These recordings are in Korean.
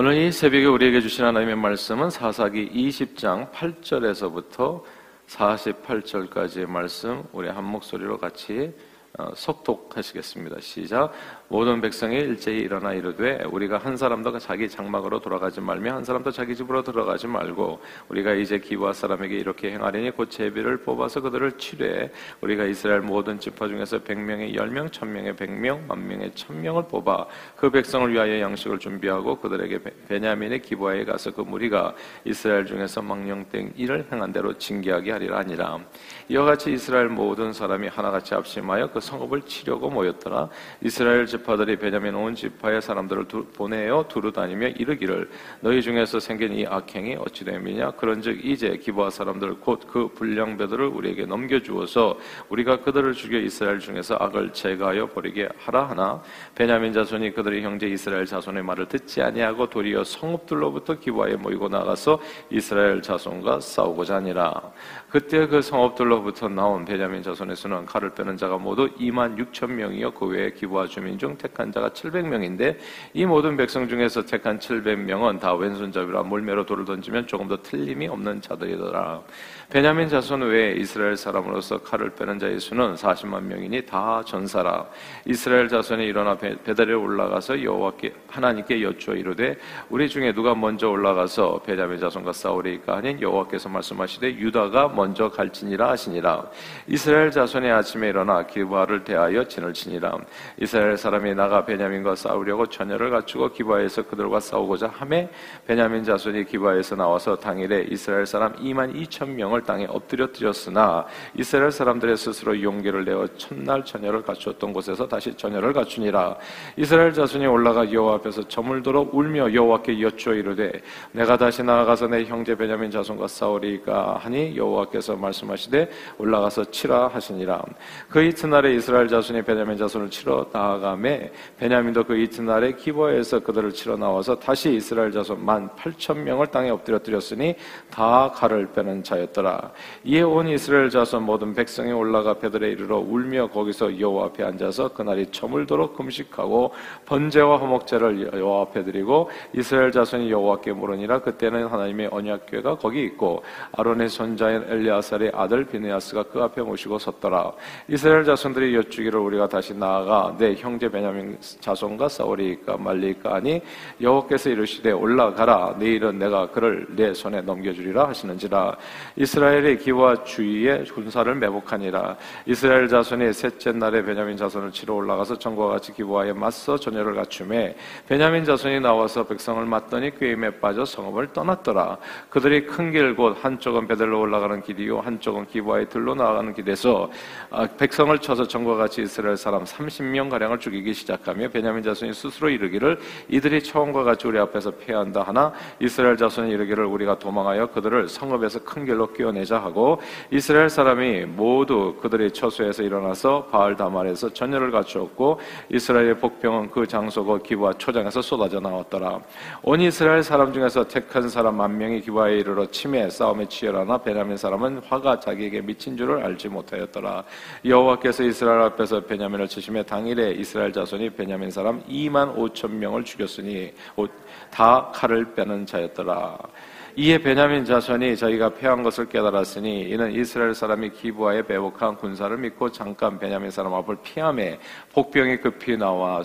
오늘 이 새벽에 우리에게 주신 하나님의 말씀은 사사기 20장 8절에서부터 48절까지의 말씀 우리 한 목소리로 같이 어, 속독하시겠습니다. 시작. 모든 백성이 일제히 일어나 이르되 우리가 한 사람도 자기 장막으로 돌아가지 말며 한 사람도 자기 집으로 들어가지 말고 우리가 이제 기부하 사람에게 이렇게 행하리니 곧 제비를 뽑아서 그들을 치뢰. 우리가 이스라엘 모든 지파 중에서 백명의 열명 천명의 백명 만명의 천명을 뽑아 그 백성을 위하여 양식을 준비하고 그들에게 베냐민의 기부하에 가서 그 무리가 이스라엘 중에서 망령된 일을 행한 대로 징계하게 하리라 아니라. 이와 같이 이스라엘 모든 사람이 하나같이 합심하여 그 성읍을 치려고 모였더라. 이스라엘 지파들이 베냐민 온 지파의 사람들을 두, 보내어 두루 다니며 이르기를 너희 중에서 생긴 이 악행이 어찌 됨이냐? 그런즉 이제 기부하 사람들 곧 그 불량배들을 우리에게 넘겨 주어서 우리가 그들을 죽여 이스라엘 중에서 악을 제거하여 버리게 하라 하나? 베냐민 자손이 그들의 형제 이스라엘 자손의 말을 듣지 아니하고 도리어 성읍들로부터 기부하에 모이고 나가서 이스라엘 자손과 싸우고자 하니라. 그때 그 성읍들로부터 나온 베냐민 자손의 수는 칼을 빼는 자가 모두 2만 6천 명이요. 그 외에 기부하 주민 중 택한 자가 700명인데 이 모든 백성 중에서 택한 700명은 다 왼손잡이라 몰매로 돌을 던지면 조금도 틀림이 없는 자들이더라. 베냐민 자손 외에 이스라엘 사람으로서 칼을 빼는 자의 수는 40만 명이니 다 전사라. 이스라엘 자손이 일어나 베델에 올라가서 여호와께 하나님께 여쭈어 이르되 우리 중에 누가 먼저 올라가서 베냐민 자손과 싸우리까 하니 여호와께서 말씀하시되 유다가 먼저 갈지니라 하시니라. 이스라엘 자손이 아침에 일어나 기부하를 대하여 진을 치니라. 이스라엘 사람이 나가 베냐민과 싸우려고 전열을 갖추고 기부하에서 그들과 싸우고자 하매 베냐민 자손이 기부하에서 나와서 당일에 이스라엘 사람 2만 2천 명을 땅에 엎드려 드렸으나 이스라엘 사람들의 스스로 용기를 내어 첫날 전열을 갖추었던 곳에서 다시 전열을 갖추니라. 이스라엘 자손이 올라가 여호와 앞에서 저물도록 울며 여호와께 여쭈어 이르되 내가 다시 나아가서 내 형제 베냐민 자손과 싸우리까 하니 여호와께서 말씀하시되 올라가서 치라 하시니라. 그 이튿날에 이스라엘 자손이 베냐민 자손을 치러 나아가매 베냐민도 그 이튿날에 기버에서 그들을 치러 나와서 다시 이스라엘 자손 만 8천 명을 땅에 엎드려 드렸으니 다 칼을 빼는 자였더라. 이에 온 이스라엘 자손 모든 백성이 올라가 베들에 이르러 울며 거기서 여호와 앞에 앉아서 그날이 저물도록 금식하고 번제와 허목제를 여호와 앞에 드리고 이스라엘 자손이 여호와께 물으니라. 그때는 하나님의 언약궤가 거기 있고 아론의 손자인 엘리아살의 아들 비느야스가 그 앞에 모시고 섰더라. 이스라엘 자손들이 여쭈기를 우리가 다시 나아가 내 형제 베냐민 자손과 싸우리까 말리까 하니 여호께서 이르시되 올라가라. 내일은 내가 그를 내 손에 넘겨주리라 하시는지라. 이스라엘 의 기와 주위에 군사를 매복하니라. 이스라엘 자손이 셋째 날에 베냐민 자손을 치러 올라가서 전과 같이 기부하에 맞서 전열을 갖춤에 베냐민 자손이 나와서 백성을 맞더니 꾀임에 빠져 성읍을 떠났더라. 그들이 큰 길 곧 한쪽은 베델로 올라가는 길이요 한쪽은 기부하에 들로 나아가는 길에서 아, 백성을 쳐서 전과 같이 이스라엘 사람 30명 가량을 죽이기 시작하며 베냐민 자손이 스스로 이르기를 이들이 처음과 같이 우리 앞에서 패한다 하나 이스라엘 자손이 이르기를 우리가 도망하여 그들을 성읍에서 큰 길로 끼워 내자 하고 이스라엘 사람이 모두 그들의 처소에서 일어나서 바알 다말에서 전열을 갖추었고 이스라엘의 복병은 그 장소고 기부와 초장에서 쏟아져 나왔더라 온 이스라엘 사람 중에서 택한 사람 만 명이 기부하에 이르러 침에 싸움에 치열하나 베냐민 사람은 화가 자기에게 미친 줄을 알지 못하였더라 여호와께서 이스라엘 앞에서 베냐민을 치심에 당일에 이스라엘 자손이 베냐민 사람 2만 5천 명을 죽였으니 다 칼을 빼는 자였더라. 이에 베냐민 자손이 자기가 패한 것을 깨달았으니 이는 이스라엘 사람이 기부하에 배복한 군사를 믿고 잠깐 베냐민 사람 앞을 피함에 복병이 급히 나와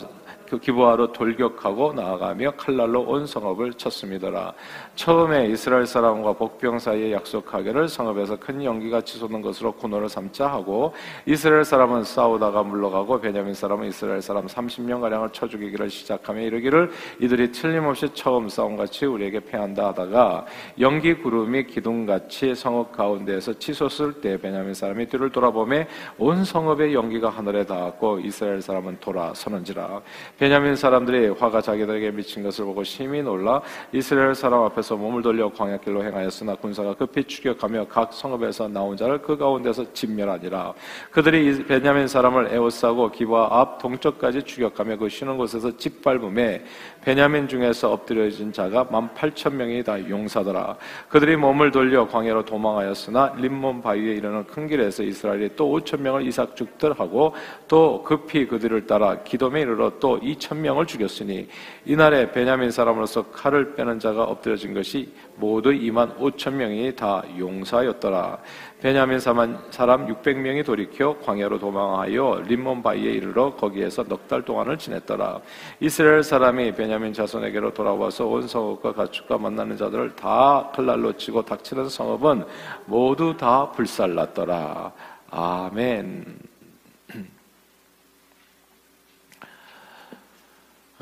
그 기부하러 돌격하고 나아가며 칼날로 온 성읍을 쳤습니다라. 처음에 이스라엘 사람과 복병 사이에 약속하기를 성읍에서 큰 연기가 치솟는 것으로 군호를 삼자 하고 이스라엘 사람은 싸우다가 물러가고 베냐민 사람은 이스라엘 사람 30명 가량을 쳐 죽이기를 시작하며 이르기를 이들이 틀림없이 처음 싸움 같이 우리에게 패한다 하다가 연기 구름이 기둥같이 성읍 가운데에서 치솟을 때 베냐민 사람이 뒤를 돌아보매 온 성읍의 연기가 하늘에 닿았고 이스라엘 사람은 돌아서는지라 베냐민 사람들이 화가 자기들에게 미친 것을 보고 심히 놀라 이스라엘 사람 앞에서 몸을 돌려 광야길로 행하였으나 군사가 급히 추격하며 각 성읍에서 나온 자를 그 가운데서 진멸하니라. 그들이 베냐민 사람을 에워싸고 기부와 앞 동쪽까지 추격하며 그 쉬는 곳에서 짓밟음에 베냐민 중에서 엎드려진 자가 만 팔천 명이 다 용사더라. 그들이 몸을 돌려 광야로 도망하였으나 림몬 바위에 이르는 큰 길에서 이스라엘이 또 오천 명을 이삭 죽들하고 또 급히 그들을 따라 기돔에 이르러 또 2천 명을 죽였으니 이날에 베냐민 사람으로서 칼을 빼는 자가 엎드려진 것이 모두 2만 5천 명이 다 용사였더라. 베냐민 사람 600명이 돌이켜 광야로 도망하여 림몬 바위에 이르러 거기에서 넉 달 동안을 지냈더라. 이스라엘 사람이 베냐민 자손에게로 돌아와서 온 성읍과 가축과 만나는 자들을 다 칼날로 치고 닥치는 성읍은 모두 다 불살랐더라. 아멘.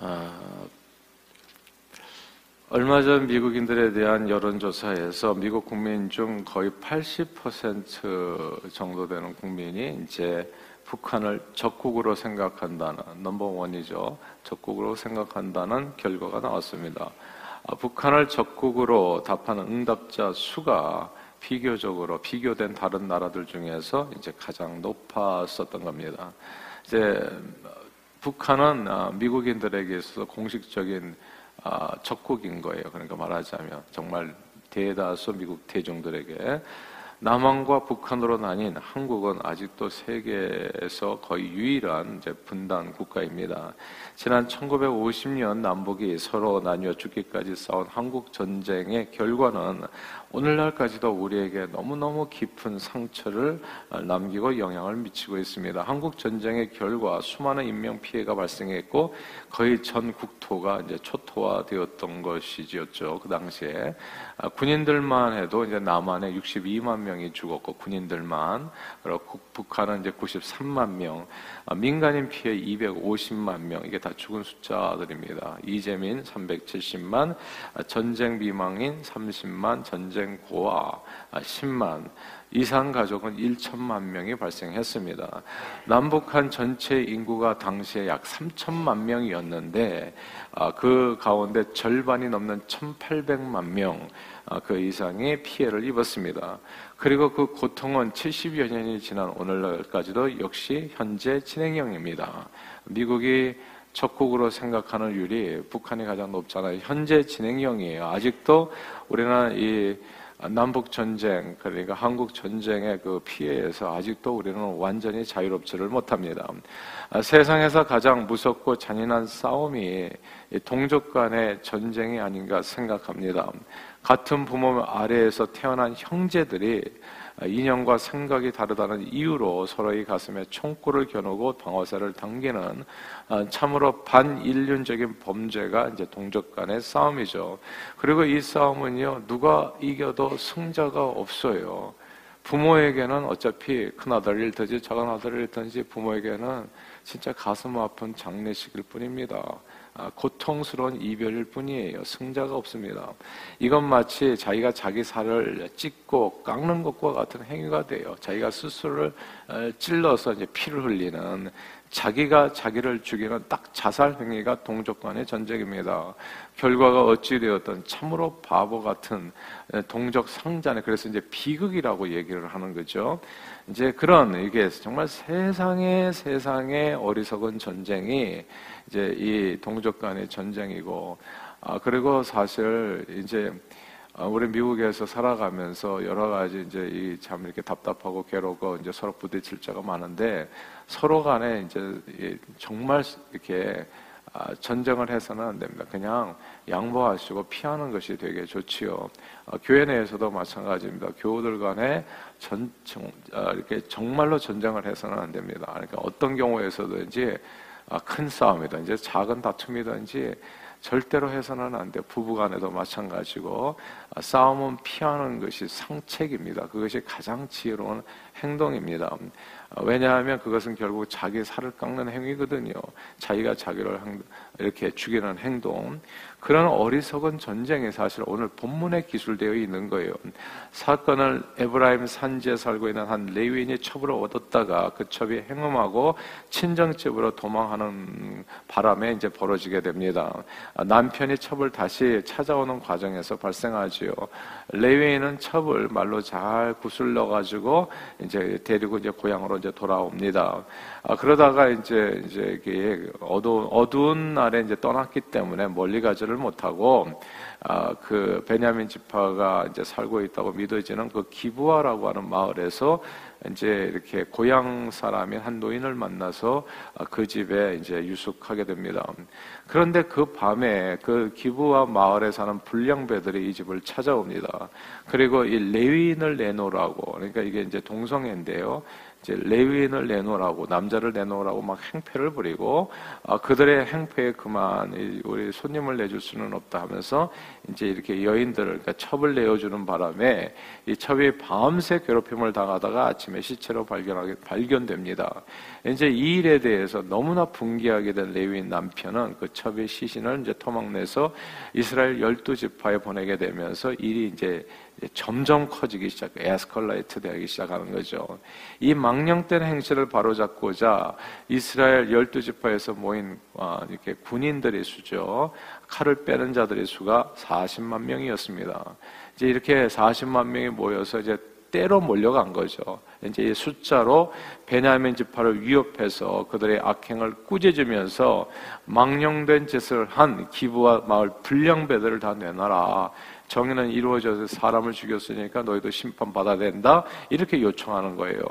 아, 얼마 전 미국인들에 대한 여론조사에서 미국 국민 중 거의 80% 정도 되는 국민이 이제 북한을 적국으로 생각한다는 넘버 원이죠. 적국으로 생각한다는 결과가 나왔습니다. 아, 북한을 적국으로 답하는 응답자 수가 비교적으로 비교된 다른 나라들 중에서 이제 가장 높았었던 겁니다. 이제 북한은 아, 미국인들에게 있어서 공식적인 아, 적국인 거예요. 그러니까 말하자면 정말 대다수 미국 대중들에게 남한과 북한으로 나뉜 한국은 아직도 세계에서 거의 유일한 분단 국가입니다. 지난 1950년 남북이 서로 나뉘어 죽기까지 싸운 한국 전쟁의 결과는 오늘날까지도 우리에게 너무너무 깊은 상처를 남기고 영향을 미치고 있습니다. 한국 전쟁의 결과 수많은 인명 피해가 발생했고 거의 전 국토가 이제 초토화되었던 것이지였죠. 그 당시에 아, 군인들만 해도 이제 남한에 62만 명이 죽었고 군인들만 그리고 북한은 이제 93만 명, 아, 민간인 피해 250만 명 이게 다 죽은 숫자들입니다. 이재민 370만, 아, 전쟁 비망인 30만, 전쟁 고아 10만, 이상 가족은 1천만 명이 발생했습니다. 남북한 전체 인구가 당시에 약 3천만 명이었는데 아, 그 가운데 절반이 넘는 1,800만 명, 그 이상의 피해를 입었습니다. 그리고 그 고통은 70여 년이 지난 오늘날까지도 역시 현재 진행형입니다. 미국이 적국으로 생각하는 율이 북한이 가장 높잖아요. 현재 진행형이에요. 아직도 우리는 이 남북 전쟁 그러니까 한국 전쟁의 그 피해에서 아직도 우리는 완전히 자유롭지를 못합니다. 아, 세상에서 가장 무섭고 잔인한 싸움이 동족 간의 전쟁이 아닌가 생각합니다. 같은 부모 아래에서 태어난 형제들이 인형과 생각이 다르다는 이유로 서로의 가슴에 총구를 겨누고 방어쇠를 당기는 아, 참으로 반인륜적인 범죄가 이제 동족 간의 싸움이죠. 그리고 이 싸움은요, 누가 이겨도 승자가 없어요. 부모에게는 어차피 큰 아들을 잃든지 작은 아들을 잃든지 부모에게는 진짜 가슴 아픈 장례식일 뿐입니다. 아, 고통스러운 이별일 뿐이에요. 승자가 없습니다. 이건 마치 자기가 자기 살을 찢고 깎는 것과 같은 행위가 돼요. 자기가 스스로를 찔러서 이제 피를 흘리는 자기가 자기를 죽이는 딱 자살 행위가 동족 간의 전쟁입니다. 결과가 어찌 되었던 참으로 바보 같은 동족 상잔에 그래서 이제 비극이라고 얘기를 하는 거죠. 이제 그런 이게 정말 세상에 세상에 어리석은 전쟁이 이제 이 동족 간의 전쟁이고 아 그리고 사실 이제 아, 우리 미국에서 살아가면서 여러 가지 이제 이 참 이렇게 답답하고 괴롭고 이제 서로 부딪힐 자가 많은데 서로 간에 이제 정말 이렇게 아, 전쟁을 해서는 안 됩니다. 그냥 양보하시고 피하는 것이 되게 좋지요. 아, 교회 내에서도 마찬가지입니다. 교우들 간에 전, 정, 이렇게 정말로 전쟁을 해서는 안 됩니다. 그러니까 어떤 경우에서든지 큰 싸움이든지 작은 다툼이든지 절대로 해서는 안 돼요. 부부 간에도 마찬가지고 싸움은 피하는 것이 상책입니다. 그것이 가장 지혜로운 행동입니다. 왜냐하면 그것은 결국 자기 살을 깎는 행위거든요. 자기가 자기를 이렇게 죽이는 행동. 그런 어리석은 전쟁이 사실 오늘 본문에 기술되어 있는 거예요. 사건을 에브라임 산지에 살고 있는 한 레위인이 첩으로 얻었다가 그 첩이 행음하고 친정집으로 도망하는 바람에 이제 벌어지게 됩니다. 남편이 첩을 다시 찾아오는 과정에서 발생하지요. 레위인은 첩을 말로 잘 구슬러 가지고 이제 데리고 이제 고향으로 이제 돌아옵니다. 아, 그러다가 이제 이제 어두 어두운 날에 이제 떠났기 때문에 멀리 가지를 못하고 아, 그 베냐민 지파가 이제 살고 있다고 믿어지는 그 기부아라고 하는 마을에서 이제 이렇게 고향 사람인 한 노인을 만나서 아, 그 집에 이제 유숙하게 됩니다. 그런데 그 밤에 그 기부와 마을에 사는 불량배들이 이 집을 찾아옵니다. 그리고 이 레위인을 내놓으라고 그러니까 이게 이제 동성애인데요. 이제 레위인을 내놓으라고 남자를 내놓으라고 막 행패를 부리고 아, 그들의 행패에 그만 우리 손님을 내줄 수는 없다 하면서 이제 이렇게 여인들을 그러니까 첩을 내어주는 바람에 이 첩이 밤새 괴롭힘을 당하다가 아침에 시체로 발견하게 발견됩니다. 이제 이 일에 대해서 너무나 분개하게 된 레위인 남편은 그 첩의 시신을 이제 토막내서 이스라엘 열두 지파에 보내게 되면서 일이 이제 점점 커지기 시작, 에스컬레이트 되기 시작하는 거죠. 이 망령된 행실을 바로잡고자 이스라엘 열두 지파에서 모인 아, 이렇게 군인들의 수죠. 칼을 빼는 자들의 수가 40만 명이었습니다. 이제 이렇게 40만 명이 모여서 이제 때로 몰려간 거죠. 이제 이 숫자로 베냐민 지파를 위협해서 그들의 악행을 꾸짖으면서 망령된 짓을 한 기부와 마을 불량배들을 다 내놔라. 정의는 이루어져서 사람을 죽였으니까 너희도 심판받아야 된다. 이렇게 요청하는 거예요.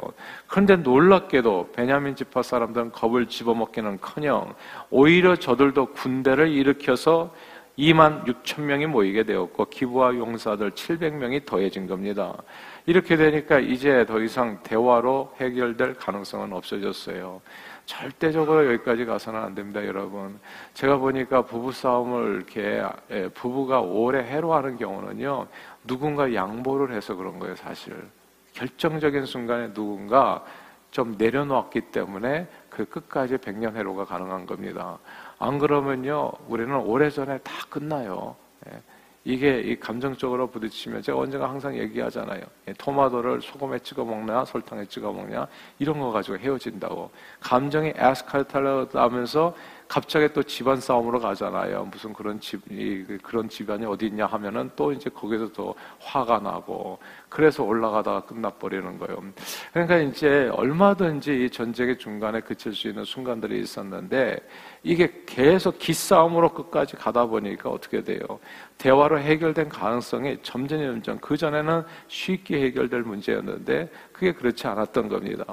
그런데 놀랍게도 베냐민 지파 사람들은 겁을 집어먹기는 커녕 오히려 저들도 군대를 일으켜서 2만 6천 명이 모이게 되었고 기부와 용사들 700명이 더해진 겁니다. 이렇게 되니까 이제 더 이상 대화로 해결될 가능성은 없어졌어요. 절대적으로 여기까지 가서는 안 됩니다, 여러분. 제가 보니까 부부 싸움을 이렇게 예, 부부가 오래 해로하는 경우는요, 누군가 양보를 해서 그런 거예요, 사실. 결정적인 순간에 누군가 좀 내려놓았기 때문에 그 끝까지 백년 해로가 가능한 겁니다. 안 그러면요, 우리는 오래 전에 다 끝나요. 예. 이게 이 감정적으로 부딪히면 제가 언젠가 항상 얘기하잖아요. 예, 토마토를 소금에 찍어 먹냐, 설탕에 찍어 먹냐 이런 거 가지고 헤어진다고. 감정이 에스칼탈하면서 갑자기 또 집안 싸움으로 가잖아요. 무슨 그런 집, 그 그런 집안이 어디 있냐 하면은 또 이제 거기서 또 화가 나고 그래서 올라가다가 끝나버리는 거예요. 그러니까 이제 얼마든지 이 전쟁의 중간에 그칠 수 있는 순간들이 있었는데 이게 계속 기싸움으로 끝까지 가다 보니까 어떻게 돼요? 대화로 해결된 가능성이 점점 점점 그 전에는 쉽게 해결될 문제였는데 그게 그렇지 않았던 겁니다.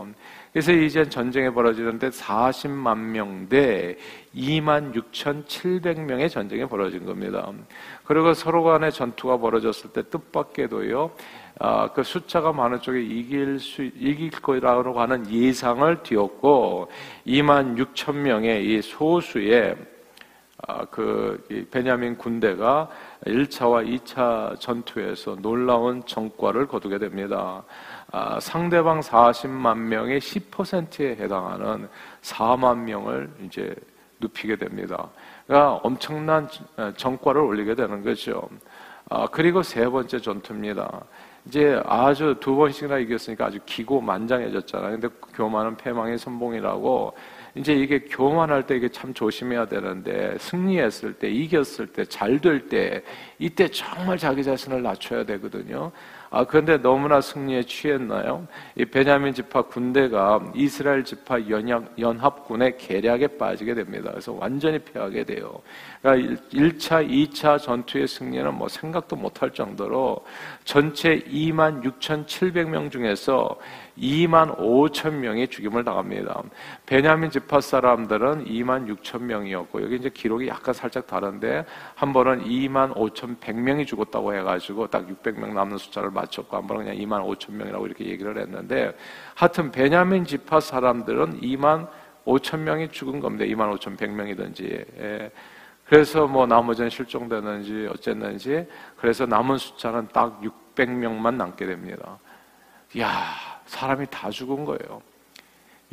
그래서 이제 전쟁이 벌어지는데 40만 명 대 2만 6,700명의 전쟁이 벌어진 겁니다. 그리고 서로 간의 전투가 벌어졌을 때 뜻밖에도요, 아, 그 숫자가 많은 쪽에 이길 수, 이길 거라고 하는 예상을 뒤엎고 2만 6천 명의 이 소수의 아, 그 베냐민 군대가 1차와 2차 전투에서 놀라운 정과를 거두게 됩니다. 아, 상대방 40만 명의 10%에 해당하는 4만 명을 이제 눕히게 됩니다. 그러니까 엄청난 정과를 올리게 되는 거죠. 아, 그리고 세 번째 전투입니다. 이제 아주 두 번씩이나 이겼으니까 아주 기고만장해졌잖아요. 근데 교만은 패망의 선봉이라고 이제 이게 교만할 때 이게 참 조심해야 되는데 승리했을 때 이겼을 때 잘 될 때 이때 정말 자기 자신을 낮춰야 되거든요. 아, 그런데 너무나 승리에 취했나요? 이 베냐민 지파 군대가 이스라엘 지파 연합, 연합군의 계략에 빠지게 됩니다. 그래서 완전히 패하게 돼요. 그러니까 1차, 2차 전투의 승리는 뭐 생각도 못할 정도로 전체 2만 6,700명 중에서 2만 5천 명이 죽임을 당합니다. 베냐민 지파 사람들은 2만 6천 명이었고 여기 이제 기록이 약간 살짝 다른데 한 번은 2만 5천 100명이 죽었다고 해가지고 딱 600명 남는 숫자를 맞췄고 한 번은 그냥 2만 5천 명이라고 이렇게 얘기를 했는데 하여튼 베냐민 지파 사람들은 2만 5천 명이 죽은 겁니다. 2만 5천 100명이든지. 예. 그래서 뭐 나머지는 실종되는지 어쨌는지 그래서 남은 숫자는 딱 600명만 남게 됩니다. 야 사람이 다 죽은 거예요.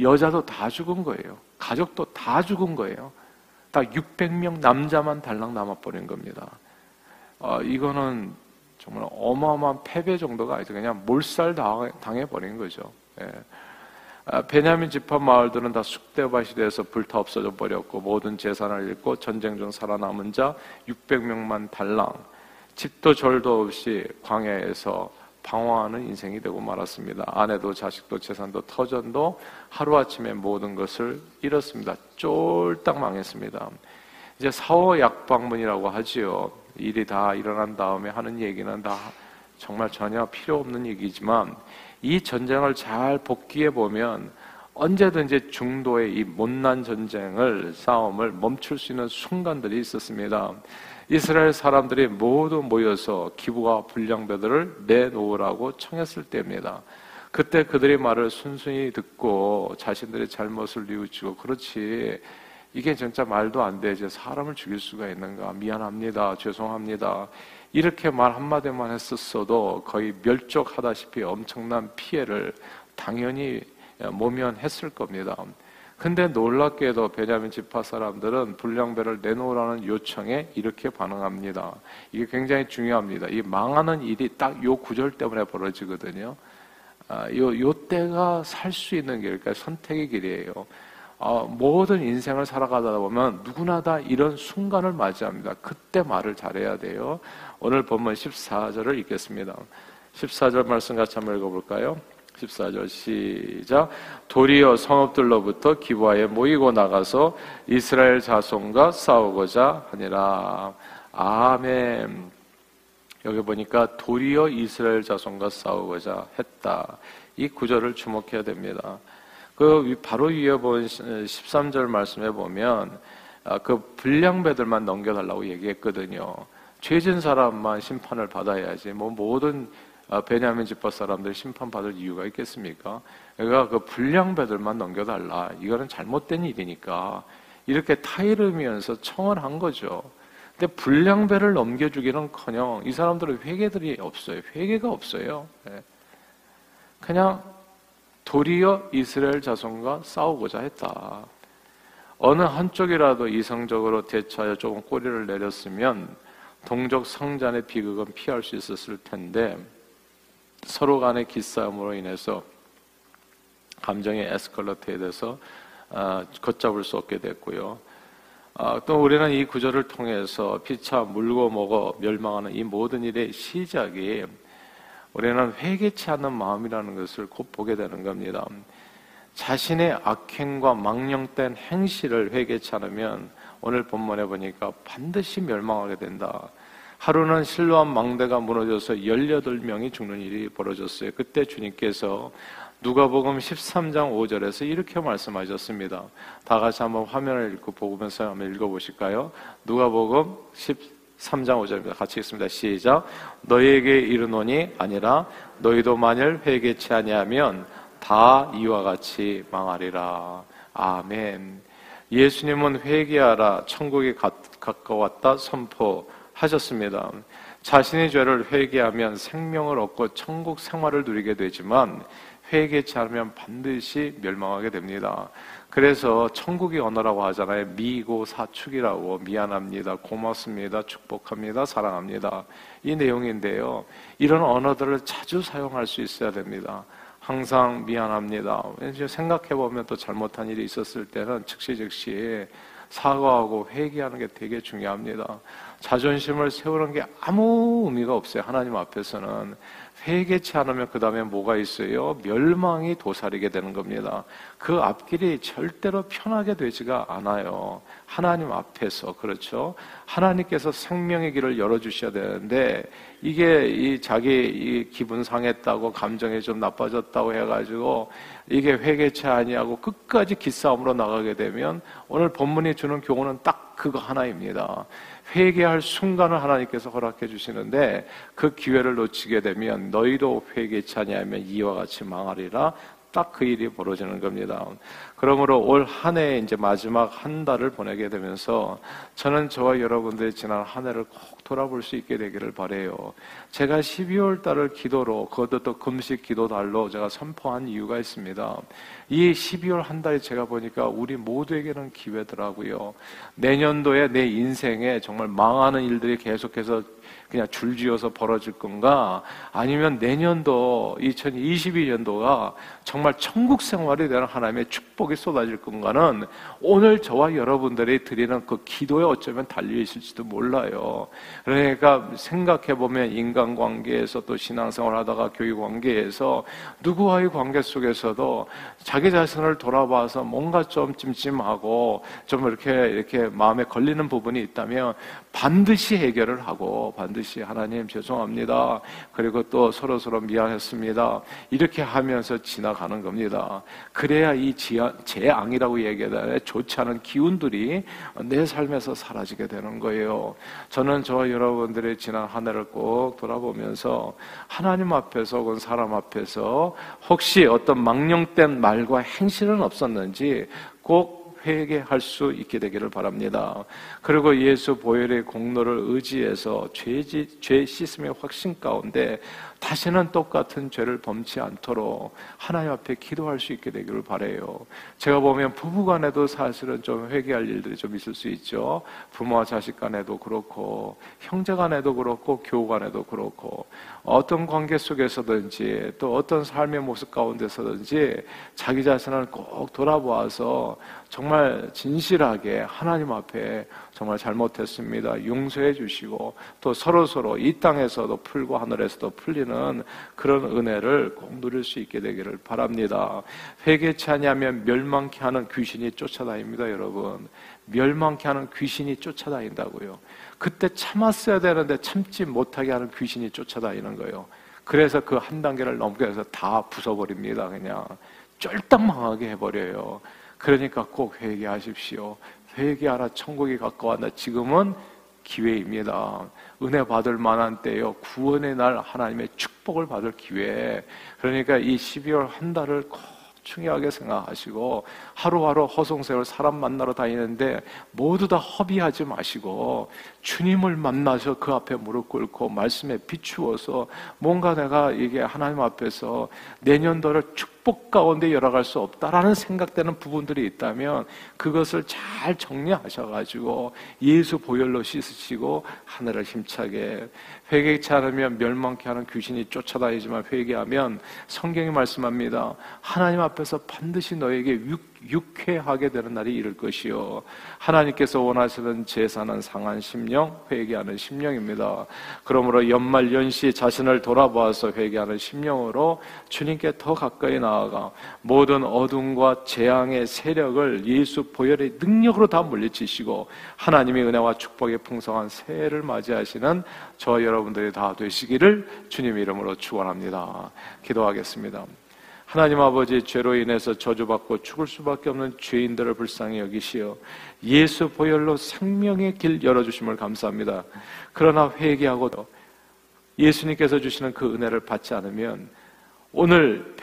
여자도 다 죽은 거예요. 가족도 다 죽은 거예요. 딱 600명 남자만 달랑 남아버린 겁니다. 어, 이거는 정말 어마어마한 패배 정도가 아니죠. 그냥 몰살 당해버린 거죠. 예. 아, 베냐민 지파 마을들은 다 쑥대밭이 돼서 불타 없어져 버렸고 모든 재산을 잃고 전쟁 중 살아남은 자 600명만 달랑 집도 절도 없이 광야에서 방황하는 인생이 되고 말았습니다. 아내도 자식도 재산도 터전도 하루아침에 모든 것을 잃었습니다. 쫄딱 망했습니다. 이제 사후 약방문이라고 하지요. 일이 다 일어난 다음에 하는 얘기는 다 정말 전혀 필요 없는 얘기지만 이 전쟁을 잘 복귀해 보면 언제든지 중도의 이 못난 전쟁을 싸움을 멈출 수 있는 순간들이 있었습니다. 이스라엘 사람들이 모두 모여서 기부와 불량배들을 내놓으라고 청했을 때입니다. 그때 그들의 말을 순순히 듣고 자신들의 잘못을 뉘우치고 그렇지 이게 진짜 말도 안 되지 사람을 죽일 수가 있는가 미안합니다 죄송합니다 이렇게 말 한마디만 했었어도 거의 멸족하다시피 엄청난 피해를 당연히 모면했을 겁니다. 근데 놀랍게도 베냐민 지파 사람들은 불량배를 내놓으라는 요청에 이렇게 반응합니다. 이게 굉장히 중요합니다. 이 망하는 일이 딱 요 구절 때문에 벌어지거든요. 아, 요, 요 때가 살 수 있는 길, 그러니까 선택의 길이에요. 아, 모든 인생을 살아가다 보면 누구나 다 이런 순간을 맞이합니다. 그때 말을 잘해야 돼요. 오늘 본문 14절을 읽겠습니다. 14절 말씀 같이 한번 읽어볼까요? 14절 시작. 도리어 성읍들로부터 기부하에 모이고 나가서 이스라엘 자손과 싸우고자 하니라. 아멘. 여기 보니까 도리어 이스라엘 자손과 싸우고자 했다. 이 구절을 주목해야 됩니다. 그 바로 위에 본 13절 말씀에 보면 아, 그 불량배들만 넘겨달라고 얘기했거든요. 죄진 사람만 심판을 받아야지. 뭐 모든 아, 베냐민 집파 사람들 심판받을 이유가 있겠습니까? 그러니까 그 불량배들만 넘겨달라. 이거는 잘못된 일이니까 이렇게 타이르면서 청을 한 거죠. 근데 불량배를 넘겨주기는커녕 이 사람들은 회개들이 없어요. 회개가 없어요. 네. 그냥 도리어 이스라엘 자손과 싸우고자 했다. 어느 한쪽이라도 이성적으로 대처하여 조금 꼬리를 내렸으면 동족 성잔의 비극은 피할 수 있었을 텐데 서로 간의 기싸움으로 인해서 감정의 에스컬러트에 대해서 아, 걷잡을 수 없게 됐고요. 아, 또 우리는 이 구절을 통해서 피차 물고 먹어 멸망하는 이 모든 일의 시작이 우리는 회개치 않는 마음이라는 것을 곧 보게 되는 겁니다. 자신의 악행과 망령된 행실을 회개치 않으면 오늘 본문에 보니까 반드시 멸망하게 된다. 하루는 실로한 망대가 무너져서 18명이 죽는 일이 벌어졌어요. 그때 주님께서 누가복음 13장 5절에서 이렇게 말씀하셨습니다. 다 같이 한번 화면을 읽고 보면서 한번 읽어 보실까요? 누가복음 13장 5절입니다. 같이 읽습니다. 시작. 너희에게 이르노니 아니라 너희도 만일 회개치 아니하면 다 이와 같이 망하리라. 아멘. 예수님은 회개하라 천국이 가까웠다 선포 하셨습니다. 자신의 죄를 회개하면 생명을 얻고 천국 생활을 누리게 되지만 회개치 않으면 반드시 멸망하게 됩니다. 그래서 천국의 언어라고 하잖아요. 미고 사축이라고 미안합니다. 고맙습니다. 축복합니다. 사랑합니다. 이 내용인데요. 이런 언어들을 자주 사용할 수 있어야 됩니다. 항상 미안합니다. 왠지 생각해 보면 또 잘못한 일이 있었을 때는 즉시 즉시 사과하고 회개하는 게 되게 중요합니다. 자존심을 세우는 게 아무 의미가 없어요. 하나님 앞에서는. 회개치 않으면 그 다음에 뭐가 있어요? 멸망이 도사리게 되는 겁니다. 그 앞길이 절대로 편하게 되지가 않아요. 하나님 앞에서 그렇죠. 하나님께서 생명의 길을 열어주셔야 되는데 이게 이 자기 이 기분 상했다고 감정이 좀 나빠졌다고 해가지고 이게 회개치 아니하고 끝까지 기싸움으로 나가게 되면 오늘 본문이 주는 교훈은 딱 그거 하나입니다. 회개할 순간을 하나님께서 허락해 주시는데 그 기회를 놓치게 되면 너희도 회개치 아니하면 이와 같이 망하리라 딱 그 일이 벌어지는 겁니다. 그러므로 올 한해 이제 마지막 한 달을 보내게 되면서 저는 저와 여러분들의 지난 한 해를 꼭 돌아볼 수 있게 되기를 바래요. 제가 12월 달을 기도로 그것도 또 금식 기도 달로 제가 선포한 이유가 있습니다. 이 12월 한 달이 제가 보니까 우리 모두에게는 기회더라고요. 내년도에 내 인생에 정말 망하는 일들이 계속해서 그냥 줄지어서 벌어질 건가? 아니면 내년도 2022년도가 정말 천국 생활이 되는 하나님의 축복이 쏟아질 건가는 오늘 저와 여러분들이 드리는 그 기도에 어쩌면 달려 있을지도 몰라요. 그러니까 생각해 보면 인간 관계에서 또 신앙생활 하다가 교육 관계에서 누구와의 관계 속에서도 자기 자신을 돌아봐서 뭔가 좀 찜찜하고 좀 이렇게 이렇게 마음에 걸리는 부분이 있다면 반드시 해결을 하고 반드시 하나님 죄송합니다. 그리고 또 서로 서로 미안했습니다. 이렇게 하면서 지나가는 겁니다. 그래야 이 재앙이라고 얘기하는 좋지 않은 기운들이 내 삶에서 사라지게 되는 거예요. 저는 저와 여러분들의 지난 한 해를 꼭 돌아보면서 하나님 앞에서 혹은 사람 앞에서 혹시 어떤 망령된 말과 행실은 없었는지 꼭 회개할 수 있게 되기를 바랍니다. 그리고 예수 보혈의 공로를 의지해서 죄지, 죄 씻음의 확신 가운데 다시는 똑같은 죄를 범치 않도록 하나님 앞에 기도할 수 있게 되기를 바래요. 제가 보면 부부 간에도 사실은 좀 회개할 일들이 좀 있을 수 있죠. 부모와 자식 간에도 그렇고 형제 간에도 그렇고 교우 간에도 그렇고 어떤 관계 속에서든지 또 어떤 삶의 모습 가운데서든지 자기 자신을 꼭 돌아보아서 정말 진실하게 하나님 앞에 정말 잘못했습니다. 용서해 주시고 또 서로 서로 이 땅에서도 풀고 하늘에서도 풀리는 그런 은혜를 꼭 누릴 수 있게 되기를 바랍니다. 회개치 아니하면 멸망케 하는 귀신이 쫓아다닙니다, 여러분. 멸망케 하는 귀신이 쫓아다닌다고요. 그때 참았어야 되는데 참지 못하게 하는 귀신이 쫓아다니는 거예요. 그래서 그 한 단계를 넘게 해서 다 부숴버립니다. 그냥 쫄딱 망하게 해버려요. 그러니까 꼭 회개하십시오. 회개하라 천국이 가까웠나 지금은 기회입니다. 은혜 받을 만한 때요. 구원의 날 하나님의 축복을 받을 기회. 그러니까 이 12월 한 달을 꼭 중요하게 생각하시고 하루하루 허송세월 사람 만나러 다니는데 모두 다 허비하지 마시고 주님을 만나서 그 앞에 무릎 꿇고 말씀에 비추어서 뭔가 내가 이게 하나님 앞에서 내년도를 축복 가운데 열어갈 수 없다라는 생각되는 부분들이 있다면 그것을 잘 정리하셔가지고 예수 보혈로 씻으시고 하늘을 힘차게 회개치 않으면 멸망케 하는 귀신이 쫓아다니지만 회개하면 성경이 말씀합니다. 하나님 앞에서 반드시 너에게 육 육회하게 되는 날이 이를 것이요. 하나님께서 원하시는 제사는 상한 심령, 회개하는 심령입니다. 그러므로 연말 연시 자신을 돌아보아서 회개하는 심령으로 주님께 더 가까이 나아가 모든 어둠과 재앙의 세력을 예수 보혈의 능력으로 다 물리치시고 하나님의 은혜와 축복의 풍성한 새해를 맞이하시는 저 여러분들이 다 되시기를 주님 이름으로 축원합니다. 기도하겠습니다. 하나님 아버지 죄로 인해서 저주받고 죽을 수밖에 없는 죄인들을 불쌍히 여기시어 예수 보혈로 생명의 길 열어주심을 감사합니다. 그러나 회개하고도 예수님께서 주시는 그 은혜를 받지 않으면 오늘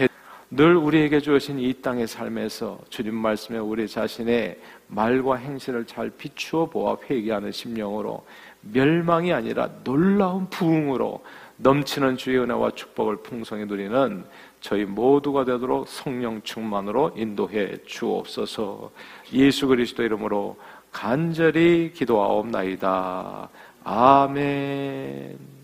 늘 우리에게 주신 이 땅의 삶에서 주님 말씀에 우리 자신의 말과 행실을 잘 비추어 보아 회개하는 심령으로 멸망이 아니라 놀라운 부흥으로 넘치는 주의 은혜와 축복을 풍성히 누리는 저희 모두가 되도록 성령 충만으로 인도해 주옵소서. 예수 그리스도 이름으로 간절히 기도하옵나이다. 아멘.